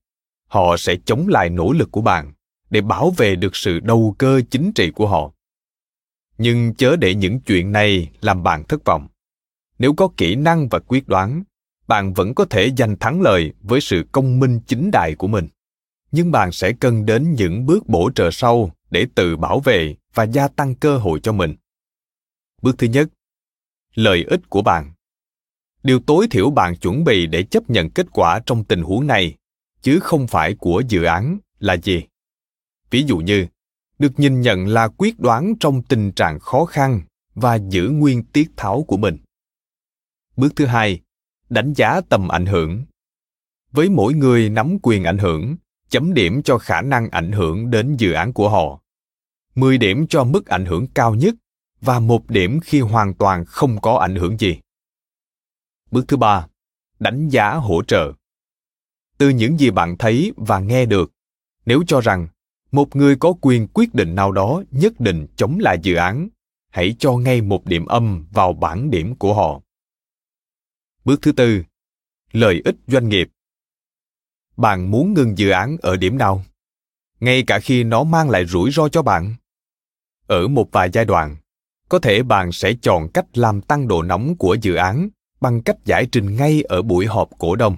họ sẽ chống lại nỗ lực của bạn để bảo vệ được sự đầu cơ chính trị của họ. Nhưng chớ để những chuyện này làm bạn thất vọng. Nếu có kỹ năng và quyết đoán, bạn vẫn có thể giành thắng lợi với sự công minh chính đại của mình nhưng bạn sẽ cần đến những bước bổ trợ sau để tự bảo vệ và gia tăng cơ hội cho mình. Bước thứ nhất, lợi ích của bạn. Điều tối thiểu bạn chuẩn bị để chấp nhận kết quả trong tình huống này, chứ không phải của dự án là gì. Ví dụ như, được nhìn nhận là quyết đoán trong tình trạng khó khăn và giữ nguyên tiết tháo của mình. Bước thứ hai, đánh giá tầm ảnh hưởng. Với mỗi người nắm quyền ảnh hưởng chấm điểm cho khả năng ảnh hưởng đến dự án của họ 10 điểm cho mức ảnh hưởng cao nhất và một điểm khi hoàn toàn không có ảnh hưởng gì. Bước thứ ba, đánh giá hỗ trợ. Từ những gì bạn thấy và nghe được, nếu cho rằng một người có quyền quyết định nào đó nhất định chống lại dự án, hãy cho ngay một điểm âm vào bảng điểm của họ. Bước thứ tư, lợi ích doanh nghiệp bạn muốn ngừng dự án ở điểm nào? Ngay cả khi nó mang lại rủi ro cho bạn. Ở một vài giai đoạn, có thể bạn sẽ chọn cách làm tăng độ nóng của dự án bằng cách giải trình ngay ở buổi họp cổ đông.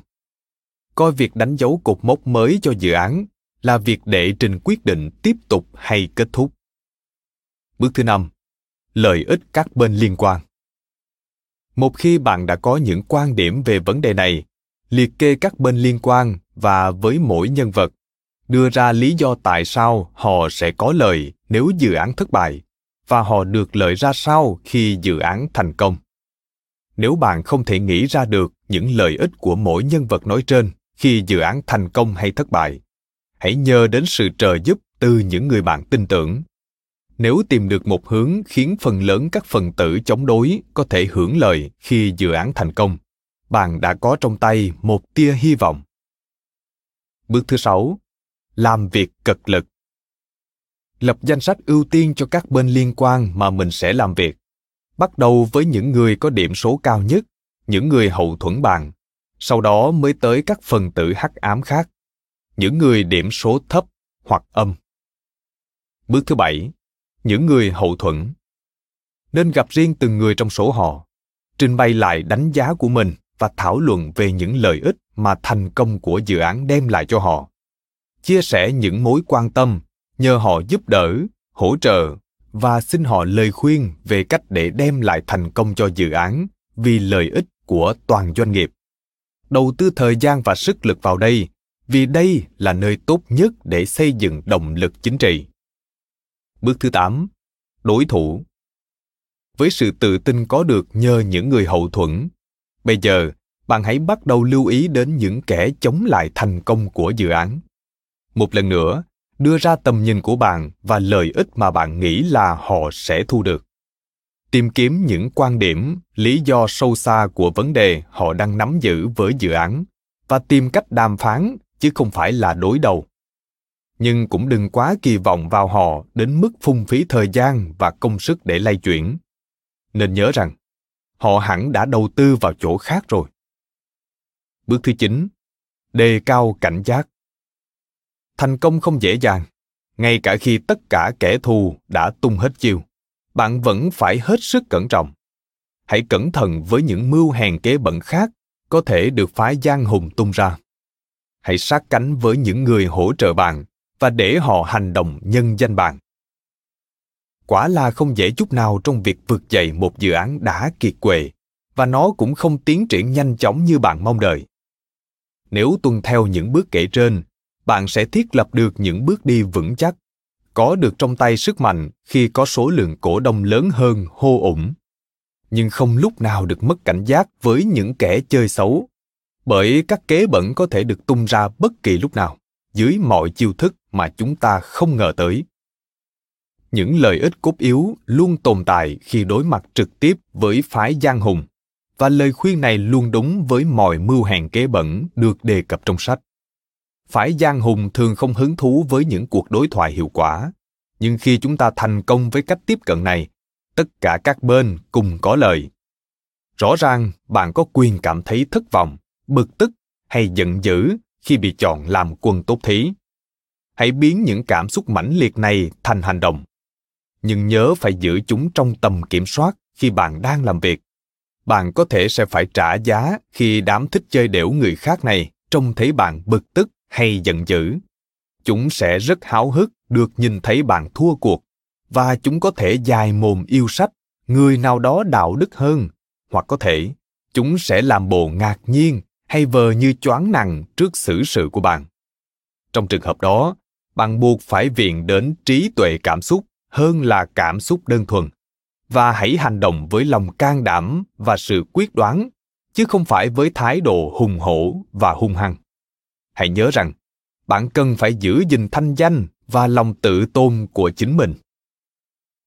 Coi việc đánh dấu cột mốc mới cho dự án là việc đệ trình quyết định tiếp tục hay kết thúc. Bước thứ năm, lợi ích các bên liên quan. Một khi bạn đã có những quan điểm về vấn đề này liệt kê các bên liên quan và với mỗi nhân vật, đưa ra lý do tại sao họ sẽ có lợi nếu dự án thất bại và họ được lợi ra sao khi dự án thành công. Nếu bạn không thể nghĩ ra được những lợi ích của mỗi nhân vật nói trên khi dự án thành công hay thất bại, hãy nhờ đến sự trợ giúp từ những người bạn tin tưởng. Nếu tìm được một hướng khiến phần lớn các phần tử chống đối có thể hưởng lợi khi dự án thành công bạn đã có trong tay một tia hy vọng. Bước thứ sáu, làm việc cật lực. Lập danh sách ưu tiên cho các bên liên quan mà mình sẽ làm việc. Bắt đầu với những người có điểm số cao nhất, những người hậu thuẫn bạn, sau đó mới tới các phần tử hắc ám khác, những người điểm số thấp hoặc âm. Bước thứ bảy, những người hậu thuẫn. Nên gặp riêng từng người trong số họ, trình bày lại đánh giá của mình và thảo luận về những lợi ích mà thành công của dự án đem lại cho họ chia sẻ những mối quan tâm nhờ họ giúp đỡ hỗ trợ và xin họ lời khuyên về cách để đem lại thành công cho dự án vì lợi ích của toàn doanh nghiệp đầu tư thời gian và sức lực vào đây vì đây là nơi tốt nhất để xây dựng động lực chính trị. Bước thứ 8. Đối thủ Với sự tự tin có được nhờ những người hậu thuẫn, bây giờ bạn hãy bắt đầu lưu ý đến những kẻ chống lại thành công của dự án. Một lần nữa, đưa ra tầm nhìn của bạn và lợi ích mà bạn nghĩ là họ sẽ thu được. Tìm kiếm những quan điểm lý do sâu xa của vấn đề họ đang nắm giữ với dự án và tìm cách đàm phán chứ không phải là đối đầu. Nhưng cũng đừng quá kỳ vọng vào họ đến mức phung phí thời gian và công sức để lay chuyển. Nên nhớ rằng họ hẳn đã đầu tư vào chỗ khác rồi. Bước thứ chín, đề cao cảnh giác. Thành công không dễ dàng, ngay cả khi tất cả kẻ thù đã tung hết chiêu, bạn vẫn phải hết sức cẩn trọng. Hãy cẩn thận với những mưu hèn kế bẩn khác có thể được phái giang hùng tung ra. Hãy sát cánh với những người hỗ trợ bạn và để họ hành động nhân danh bạn quả là không dễ chút nào trong việc vực dậy một dự án đã kiệt quệ, và nó cũng không tiến triển nhanh chóng như bạn mong đợi. Nếu tuân theo những bước kể trên, bạn sẽ thiết lập được những bước đi vững chắc, có được trong tay sức mạnh khi có số lượng cổ đông lớn hơn hô ủng. Nhưng không lúc nào được mất cảnh giác với những kẻ chơi xấu, bởi các kế bẩn có thể được tung ra bất kỳ lúc nào, dưới mọi chiêu thức mà chúng ta không ngờ tới những lợi ích cốt yếu luôn tồn tại khi đối mặt trực tiếp với phái giang hùng. Và lời khuyên này luôn đúng với mọi mưu hèn kế bẩn được đề cập trong sách. Phái giang hùng thường không hứng thú với những cuộc đối thoại hiệu quả. Nhưng khi chúng ta thành công với cách tiếp cận này, tất cả các bên cùng có lợi rõ ràng, bạn có quyền cảm thấy thất vọng, bực tức hay giận dữ khi bị chọn làm quân tốt thí. Hãy biến những cảm xúc mãnh liệt này thành hành động nhưng nhớ phải giữ chúng trong tầm kiểm soát khi bạn đang làm việc. Bạn có thể sẽ phải trả giá khi đám thích chơi đểu người khác này trông thấy bạn bực tức hay giận dữ. Chúng sẽ rất háo hức được nhìn thấy bạn thua cuộc, và chúng có thể dài mồm yêu sách, người nào đó đạo đức hơn, hoặc có thể chúng sẽ làm bộ ngạc nhiên hay vờ như choáng nặng trước xử sự của bạn. Trong trường hợp đó, bạn buộc phải viện đến trí tuệ cảm xúc hơn là cảm xúc đơn thuần. Và hãy hành động với lòng can đảm và sự quyết đoán, chứ không phải với thái độ hùng hổ và hung hăng. Hãy nhớ rằng, bạn cần phải giữ gìn thanh danh và lòng tự tôn của chính mình.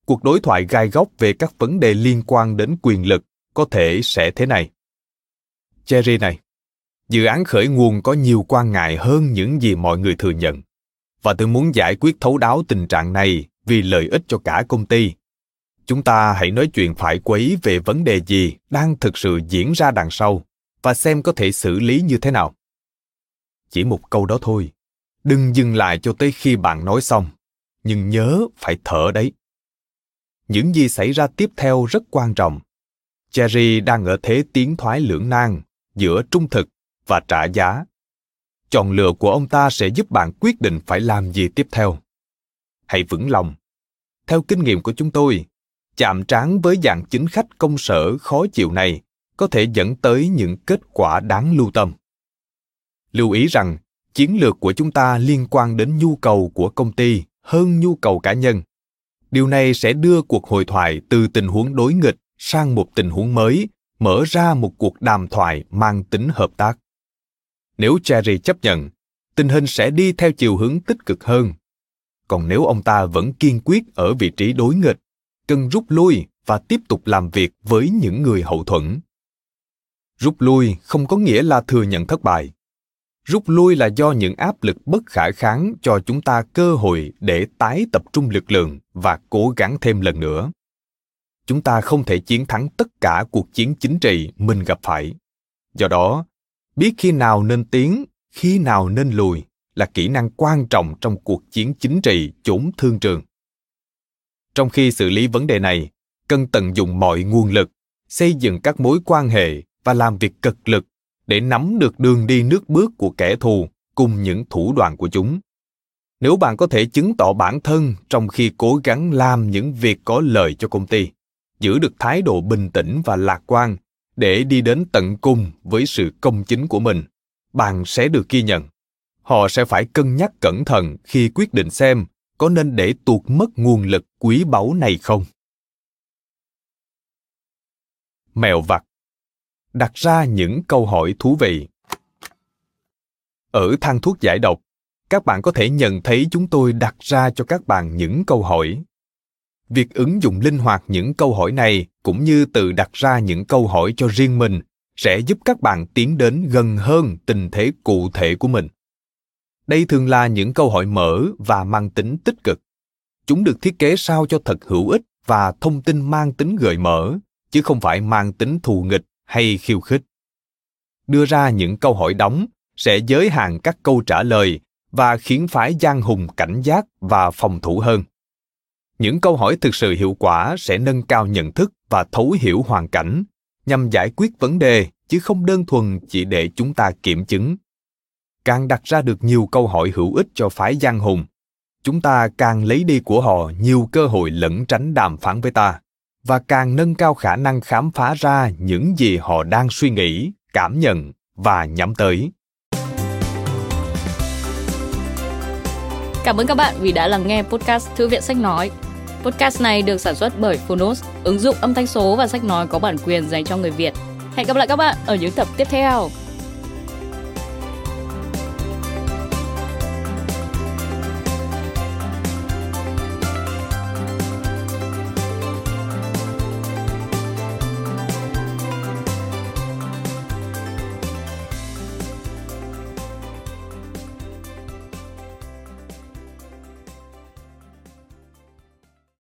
Cuộc đối thoại gai góc về các vấn đề liên quan đến quyền lực có thể sẽ thế này. Cherry này, dự án khởi nguồn có nhiều quan ngại hơn những gì mọi người thừa nhận. Và tôi muốn giải quyết thấu đáo tình trạng này vì lợi ích cho cả công ty. Chúng ta hãy nói chuyện phải quấy về vấn đề gì đang thực sự diễn ra đằng sau và xem có thể xử lý như thế nào. Chỉ một câu đó thôi. Đừng dừng lại cho tới khi bạn nói xong, nhưng nhớ phải thở đấy. Những gì xảy ra tiếp theo rất quan trọng. Jerry đang ở thế tiến thoái lưỡng nan giữa trung thực và trả giá. Chọn lựa của ông ta sẽ giúp bạn quyết định phải làm gì tiếp theo hãy vững lòng. Theo kinh nghiệm của chúng tôi, chạm trán với dạng chính khách công sở khó chịu này có thể dẫn tới những kết quả đáng lưu tâm. Lưu ý rằng, chiến lược của chúng ta liên quan đến nhu cầu của công ty hơn nhu cầu cá nhân. Điều này sẽ đưa cuộc hội thoại từ tình huống đối nghịch sang một tình huống mới, mở ra một cuộc đàm thoại mang tính hợp tác. Nếu cherry chấp nhận, tình hình sẽ đi theo chiều hướng tích cực hơn còn nếu ông ta vẫn kiên quyết ở vị trí đối nghịch, cần rút lui và tiếp tục làm việc với những người hậu thuẫn. Rút lui không có nghĩa là thừa nhận thất bại. Rút lui là do những áp lực bất khả kháng cho chúng ta cơ hội để tái tập trung lực lượng và cố gắng thêm lần nữa. Chúng ta không thể chiến thắng tất cả cuộc chiến chính trị mình gặp phải. Do đó, biết khi nào nên tiến, khi nào nên lùi là kỹ năng quan trọng trong cuộc chiến chính trị chốn thương trường. Trong khi xử lý vấn đề này, cần tận dụng mọi nguồn lực, xây dựng các mối quan hệ và làm việc cực lực để nắm được đường đi nước bước của kẻ thù cùng những thủ đoạn của chúng. Nếu bạn có thể chứng tỏ bản thân trong khi cố gắng làm những việc có lợi cho công ty, giữ được thái độ bình tĩnh và lạc quan để đi đến tận cùng với sự công chính của mình, bạn sẽ được ghi nhận họ sẽ phải cân nhắc cẩn thận khi quyết định xem có nên để tuột mất nguồn lực quý báu này không. Mèo vặt. Đặt ra những câu hỏi thú vị. Ở thang thuốc giải độc, các bạn có thể nhận thấy chúng tôi đặt ra cho các bạn những câu hỏi. Việc ứng dụng linh hoạt những câu hỏi này cũng như tự đặt ra những câu hỏi cho riêng mình sẽ giúp các bạn tiến đến gần hơn tình thế cụ thể của mình đây thường là những câu hỏi mở và mang tính tích cực. Chúng được thiết kế sao cho thật hữu ích và thông tin mang tính gợi mở, chứ không phải mang tính thù nghịch hay khiêu khích. Đưa ra những câu hỏi đóng sẽ giới hạn các câu trả lời và khiến phái giang hùng cảnh giác và phòng thủ hơn. Những câu hỏi thực sự hiệu quả sẽ nâng cao nhận thức và thấu hiểu hoàn cảnh, nhằm giải quyết vấn đề, chứ không đơn thuần chỉ để chúng ta kiểm chứng càng đặt ra được nhiều câu hỏi hữu ích cho phái giang hùng chúng ta càng lấy đi của họ nhiều cơ hội lẩn tránh đàm phán với ta và càng nâng cao khả năng khám phá ra những gì họ đang suy nghĩ cảm nhận và nhắm tới Cảm ơn các bạn vì đã lắng nghe podcast Thư viện Sách Nói. Podcast này được sản xuất bởi Phonos, ứng dụng âm thanh số và sách nói có bản quyền dành cho người Việt. Hẹn gặp lại các bạn ở những tập tiếp theo.